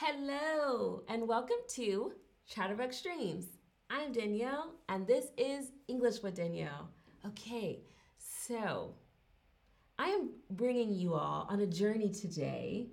Hello, and welcome to Chatterbug Streams. I'm Danielle, and this is English with Danielle. Okay, so I am bringing you all on a journey today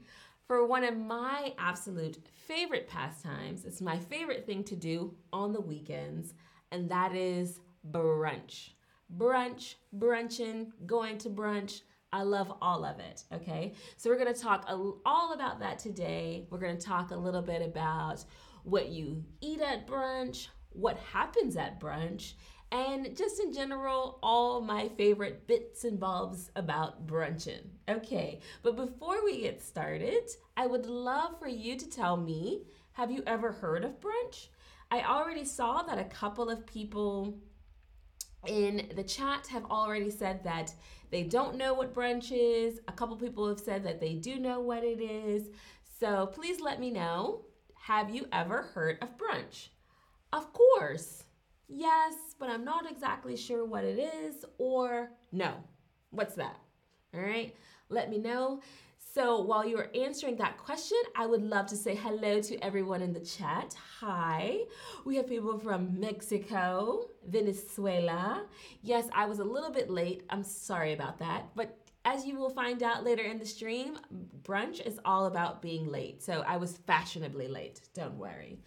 for one of my absolute favorite pastimes. It's my favorite thing to do on the weekends, and that is brunch. Brunch, brunching, going to brunch. I love all of it. Okay. So we're to talk all about that today. We're to talk a little bit about what you eat at brunch, what happens at brunch, and just in general, all my favorite bits and bobs about brunching. Okay. But before we get started, I would love for you to tell me have you ever heard of brunch? I already saw that a couple of people in the chat have already said that they don't know what brunch is. A couple people have said that they do know what it is. So please let me know. Have you ever heard of brunch? Of course. Yes, but I'm not exactly sure what it is or no. What's that? All right. Let me know. So while you're answering that question, I would love to say hello to everyone in the chat. Hi. We have people from Mexico, Venezuela. Yes, I was a little bit late. I'm sorry about that. But as you will find out later in the stream, brunch is all about being late. So I was fashionably late. Don't worry.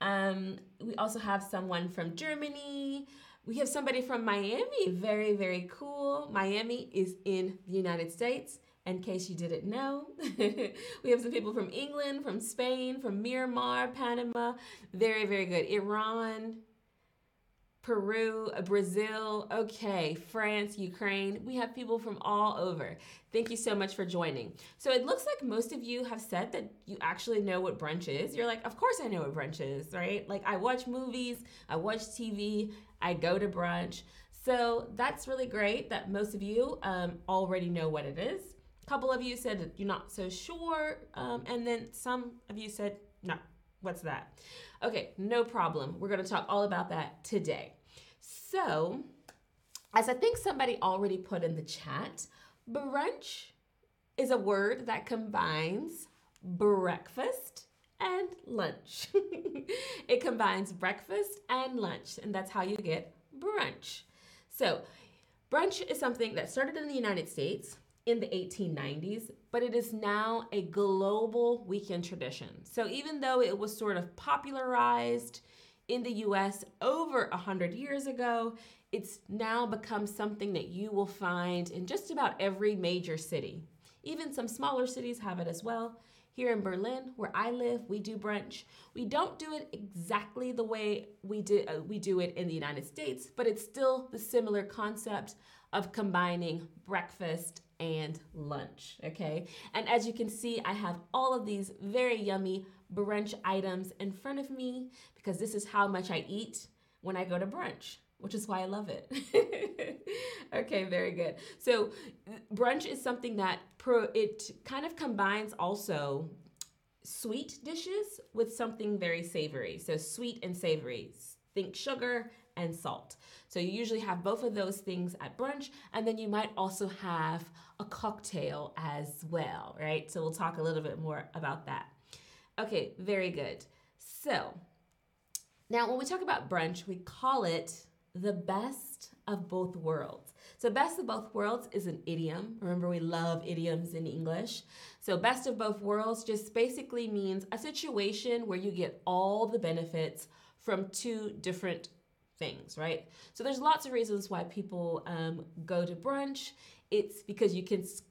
Um, we also have someone from Germany. We have somebody from Miami. Very, very cool. Miami is in the United States in case you didn't know. we have some people from England, from Spain, from Myanmar, Panama. Very, very good. Iran, Peru, Brazil, okay, France, Ukraine. We have people from all over. Thank you so much for joining. So it looks like most of you have said that you actually know what brunch is. You're like, of course I know what brunch is, right? Like I watch movies, I watch TV, I go to brunch. So that's really great that most of you um, already know what it is. Couple of you said you're not so sure, um, and then some of you said, no, what's that? Okay, no problem. We're to talk all about that today. So, as I think somebody already put in the chat, brunch is a word that combines breakfast and lunch. it combines breakfast and lunch, and that's how you get brunch. So, brunch is something that started in the United States in the 1890s, but it is now a global weekend tradition. So even though it was sort of popularized in the US over 100 years ago, it's now become something that you will find in just about every major city. Even some smaller cities have it as well. Here in Berlin, where I live, we do brunch. We don't do it exactly the way we do uh, we do it in the United States, but it's still the similar concept of combining breakfast and lunch, okay? And as you can see, I have all of these very yummy brunch items in front of me because this is how much I eat when I go to brunch, which is why I love it. okay, very good. So brunch is something that pro it kind of combines also sweet dishes with something very savory. So sweet and savory. Think sugar and salt. So you usually have both of those things at brunch, and then you might also have a cocktail as well, right? So we'll talk a little bit more about that. Okay, very good. So now when we talk about brunch, we call it the best of both worlds. So, best of both worlds is an idiom. Remember, we love idioms in English. So, best of both worlds just basically means a situation where you get all the benefits from two different things, right? So there's lots of reasons why people um, go to brunch. It's because you can s-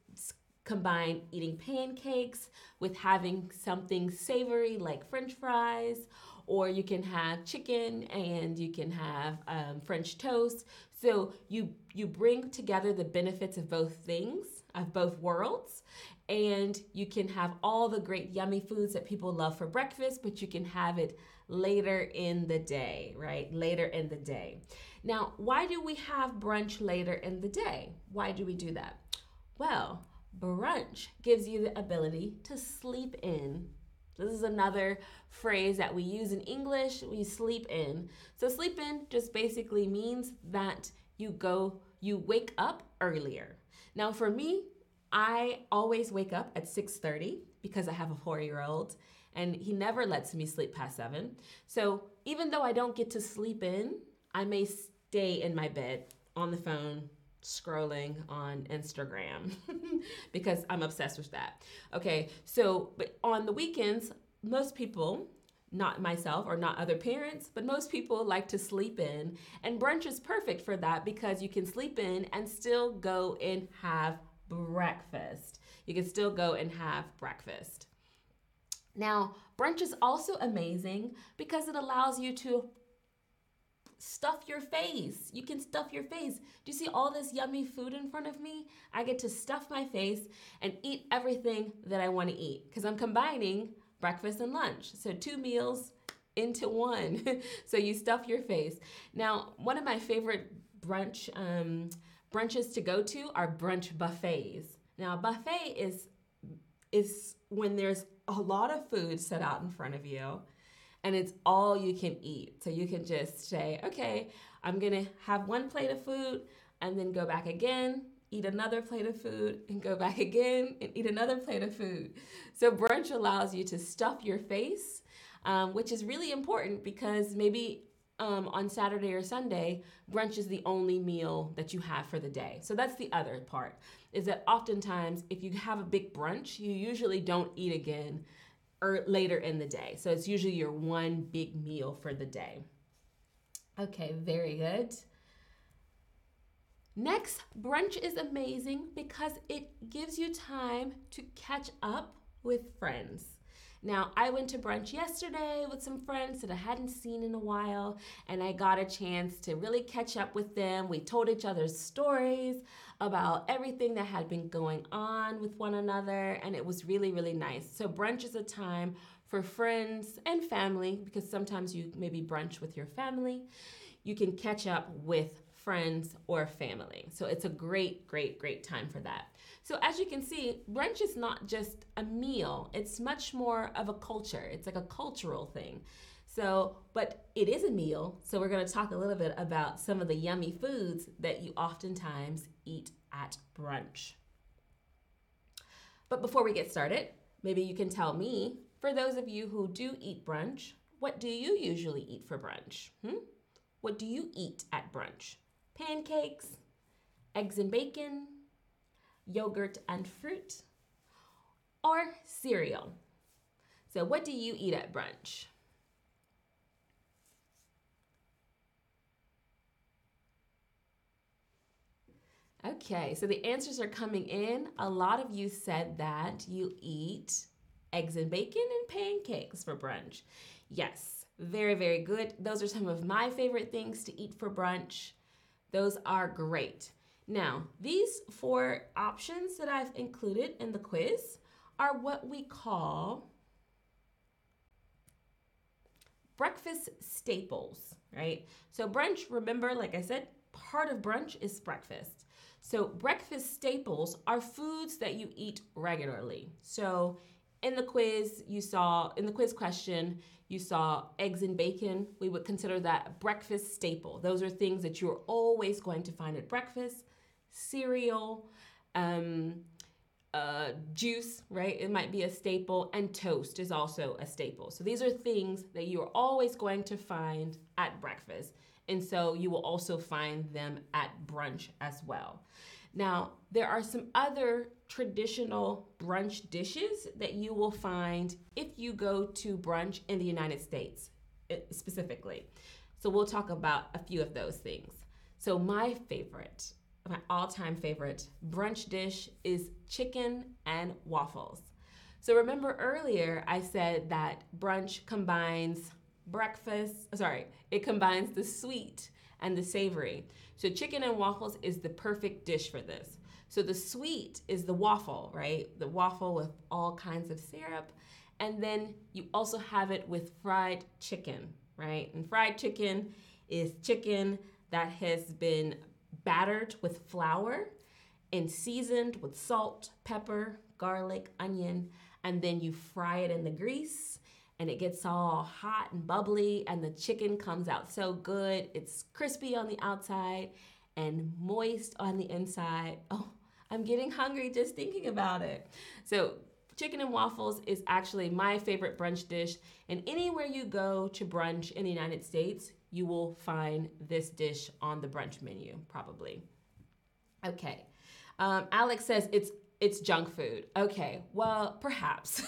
combine eating pancakes with having something savory like French fries, or you can have chicken and you can have um, French toast. So you you bring together the benefits of both things, of both worlds, and you can have all the great yummy foods that people love for breakfast, but you can have it later in the day, right? Later in the day. Now, why do we have brunch later in the day? Why do we do that? Well, brunch gives you the ability to sleep in. This is another phrase that we use in English. We sleep in. So, sleep in just basically means that you go, you wake up earlier. Now, for me, I always wake up at 6:30 because I have a 4-year-old and he never lets me sleep past 7. So, even though I don't get to sleep in, I may stay in my bed on the phone scrolling on Instagram because I'm obsessed with that. Okay, so but on the weekends, most people, not myself or not other parents, but most people like to sleep in, and brunch is perfect for that because you can sleep in and still go and have breakfast. You can still go and have breakfast. Now, brunch is also amazing because it allows you to stuff your face. You can stuff your face. Do you see all this yummy food in front of me? I get to stuff my face and eat everything that I want to eat because I'm combining breakfast and lunch. So, two meals into one. so, you stuff your face. Now, one of my favorite brunch um, brunches to go to are brunch buffets. Now, buffet is is when there's a lot of food set out in front of you and it's all you can eat. So you can just say, okay, I'm gonna have one plate of food and then go back again, eat another plate of food, and go back again and eat another plate of food. So brunch allows you to stuff your face, um, which is really important because maybe um, on Saturday or Sunday, brunch is the only meal that you have for the day. So that's the other part, is that oftentimes if you have a big brunch, you usually don't eat again or later in the day. So it's usually your one big meal for the day. Okay, very good. Next, brunch is amazing because it gives you time to catch up with friends. Now, I went to brunch yesterday with some friends that I hadn't seen in a while, and I got a chance to really catch up with them. We told each other stories about everything that had been going on with one another, and it was really, really nice. So, brunch is a time for friends and family because sometimes you maybe brunch with your family. You can catch up with friends or family. So, it's a great, great, great time for that. So as you can see, brunch is not just a meal. It's much more of a culture. It's like a cultural thing. So, but it is a meal. So we're going to talk a little bit about some of the yummy foods that you oftentimes eat at brunch. But before we get started, maybe you can tell me, for those of you who do eat brunch, what do you usually eat for brunch? Hmm? What do you eat at brunch? Pancakes, eggs and bacon, yogurt and fruit, or cereal. So, what do you eat at brunch? Okay, so the answers are coming in. A lot of you said that you eat eggs and bacon and pancakes for brunch. Yes, very, very good. Those are some of my favorite things to eat for brunch. Those are great. Now, these four options that I've included in the quiz are what we call breakfast staples, right? So, brunch, remember, like I said, part of brunch is breakfast. So, breakfast staples are foods that you eat regularly. So, in the quiz, you saw, in the quiz question, you saw eggs and bacon. We would consider that a breakfast staple. Those are things that you're always going to find at breakfast cereal, um, uh, juice, right? It might be a staple, and toast is also a staple. So these are things that you are always going to find at breakfast. And so you will also find them at brunch as well. Now, there are some other traditional brunch dishes that you will find if you go to brunch in the United States eh, specifically. So we'll talk about a few of those things. So, my favorite my all-time favorite brunch dish is chicken and waffles. So remember earlier I said that brunch combines breakfast, sorry, it combines the sweet and the savory. So chicken and waffles is the perfect dish for this. So the sweet is the waffle, right? The waffle with all kinds of syrup. And then you also have it with fried chicken, right? And fried chicken is chicken that has been battered with flour and seasoned with salt, pepper, garlic, onion, and then you fry it in the grease and it gets all hot and bubbly and the chicken comes out so good. It's crispy on the outside and moist on the inside. Oh, I'm getting hungry just thinking about it. So, chicken and waffles is actually my favorite brunch dish. And anywhere you go to brunch in the United States, you will find this dish on the brunch menu, probably. Okay. Um, Alex says it's it's junk food. Okay, well, perhaps.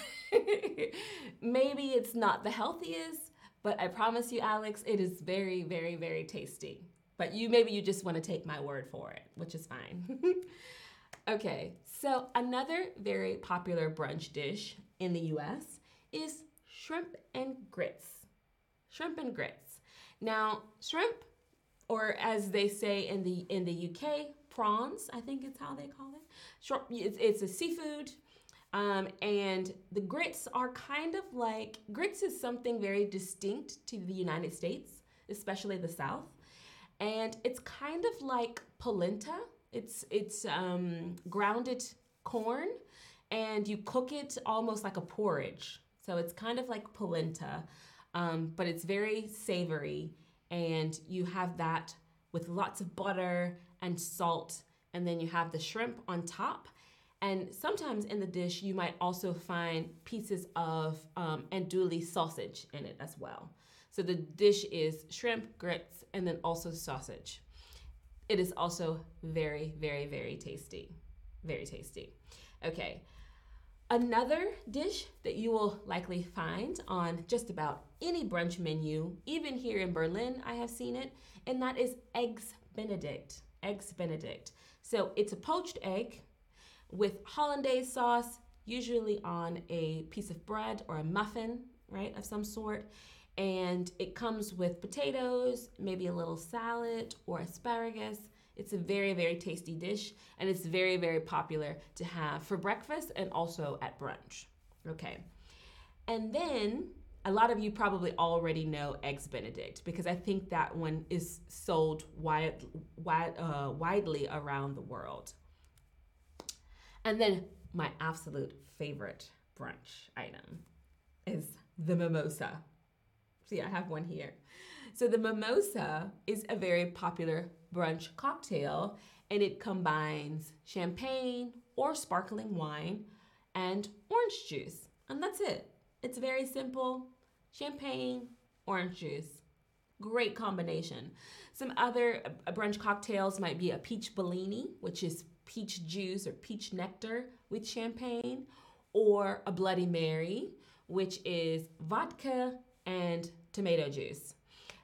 Maybe it's not the healthiest, but I promise you, Alex, it is very, very, very tasty. But you maybe you just want to take my word for it, which is fine. okay, so another very popular brunch dish in the US is shrimp and grits. Shrimp and grits. Now, shrimp, or as they say in the in the UK, prawns, I think it's how they call it. Short, it's, it's a seafood. Um, and the grits are kind of like grits is something very distinct to the United States, especially the South. And it's kind of like polenta. It's it's um, grounded corn, and you cook it almost like a porridge. So it's kind of like polenta, um, but it's very savory, and you have that with lots of butter and salt, and then you have the shrimp on top. And sometimes in the dish, you might also find pieces of um, andouille sausage in it as well. So the dish is shrimp, grits, and then also sausage. It is also very, very, very tasty. Very tasty. Okay. Another dish that you will likely find on just about any brunch menu, even here in Berlin, I have seen it, and that is eggs Benedict eggs benedict. So it's a poached egg with hollandaise sauce, usually on a piece of bread or a muffin, right, of some sort. And it comes with potatoes, maybe a little salad or asparagus. It's a very, very tasty dish, and it's very, very popular to have for breakfast and also at brunch. Okay. And then a lot of you probably already know Eggs Benedict because I think that one is sold wide, wide, uh, widely around the world. And then my absolute favorite brunch item is the mimosa. See, I have one here. So the mimosa is a very popular brunch cocktail and it combines champagne or sparkling wine and orange juice. And that's it. It's very simple champagne, orange juice. Great combination. Some other uh, brunch cocktails might be a peach bellini, which is peach juice or peach nectar with champagne, or a Bloody Mary, which is vodka and tomato juice.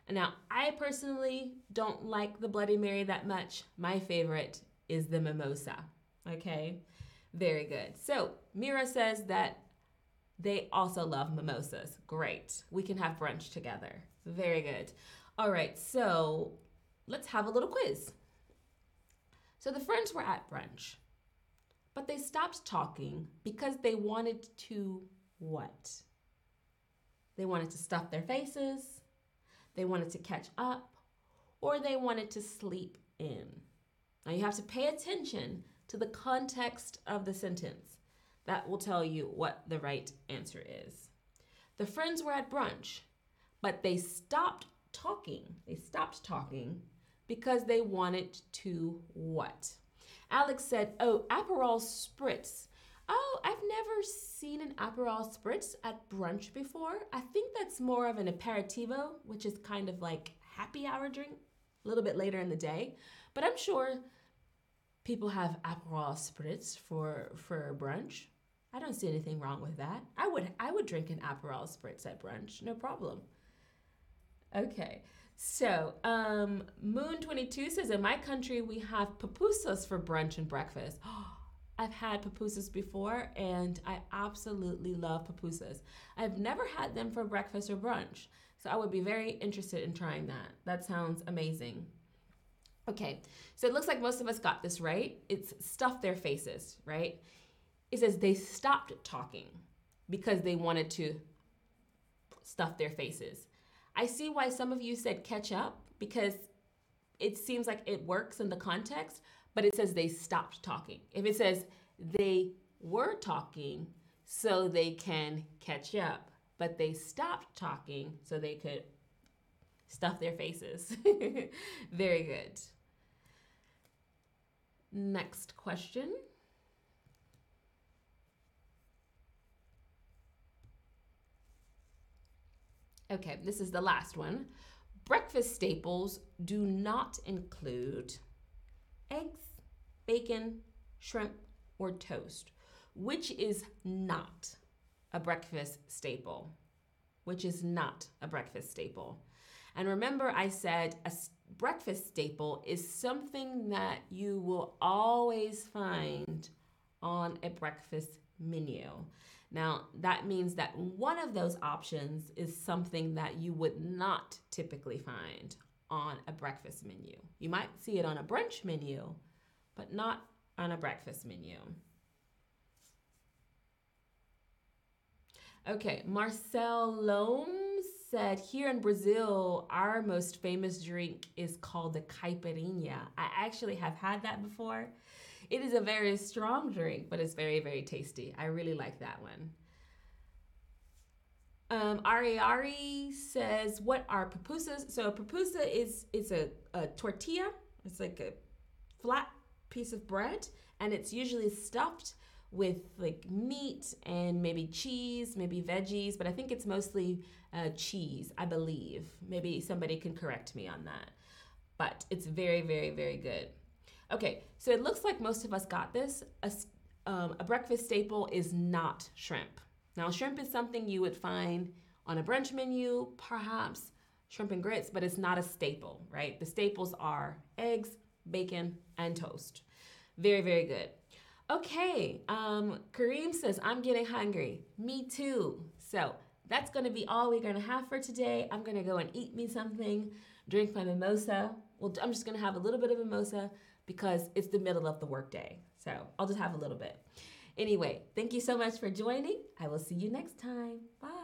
Now, I personally don't like the Bloody Mary that much. My favorite is the mimosa. Okay, very good. So, Mira says that they also love mimosas. Great. We can have brunch together. Very good. All right, so let's have a little quiz. So the friends were at brunch, but they stopped talking because they wanted to what? They wanted to stuff their faces, they wanted to catch up, or they wanted to sleep in. Now you have to pay attention to the context of the sentence. That will tell you what the right answer is. The friends were at brunch, but they stopped talking. They stopped talking because they wanted to what? Alex said, Oh, Aperol Spritz. Oh, I've never seen an Aperol Spritz at brunch before. I think that's more of an aperitivo, which is kind of like happy hour drink, a little bit later in the day. But I'm sure people have Aperol Spritz for for brunch. I don't see anything wrong with that. I would I would drink an Aperol spritz at brunch, no problem. Okay. So, um, Moon22 says, In my country, we have pupusas for brunch and breakfast. I've had pupusas before and I absolutely love pupusas. I've never had them for breakfast or brunch. So, I would be very interested in trying that. That sounds amazing. Okay, so it looks like most of us got this right. It's stuff their faces, right? it says they stopped talking because they wanted to stuff their faces. I see why some of you said catch up because it seems like it works in the context, but it says they stopped talking. If it says they were talking so they can catch up, but they stopped talking so they could stuff their faces. Very good. Next question. Okay, this is the last one. Breakfast staples do not include eggs, bacon, shrimp, or toast, which is not a breakfast staple. Which is not a breakfast staple. And remember, I said a breakfast staple is something that you will always find on a breakfast menu. Now, that means that one of those options is something that you would not typically find on a breakfast menu. You might see it on a brunch menu, but not on a breakfast menu. Okay, Marcel Lohm said here in Brazil, our most famous drink is called the caipirinha. I actually have had that before. It is a very strong drink, but it's very, very tasty. I really like that one. Um, Ari Ari says, "What are pupusas?" So a pupusa is is a, a tortilla. It's like a flat piece of bread, and it's usually stuffed with like meat and maybe cheese, maybe veggies, but I think it's mostly uh, cheese. I believe. Maybe somebody can correct me on that, but it's very, very, very good. Okay, so it looks like most of us got this. A, um, a breakfast staple is not shrimp. Now, shrimp is something you would find on a brunch menu, perhaps shrimp and grits, but it's not a staple, right? The staples are eggs, bacon, and toast. Very, very good. Okay, um, Kareem says, I'm getting hungry. Me too. So that's to be all we're to have for today. I'm to go and eat me something, drink my mimosa. Well, I'm just to have a little bit of mimosa because it's the middle of the workday. So I'll just have a little bit. Anyway, thank you so much for joining. I will see you next time. Bye.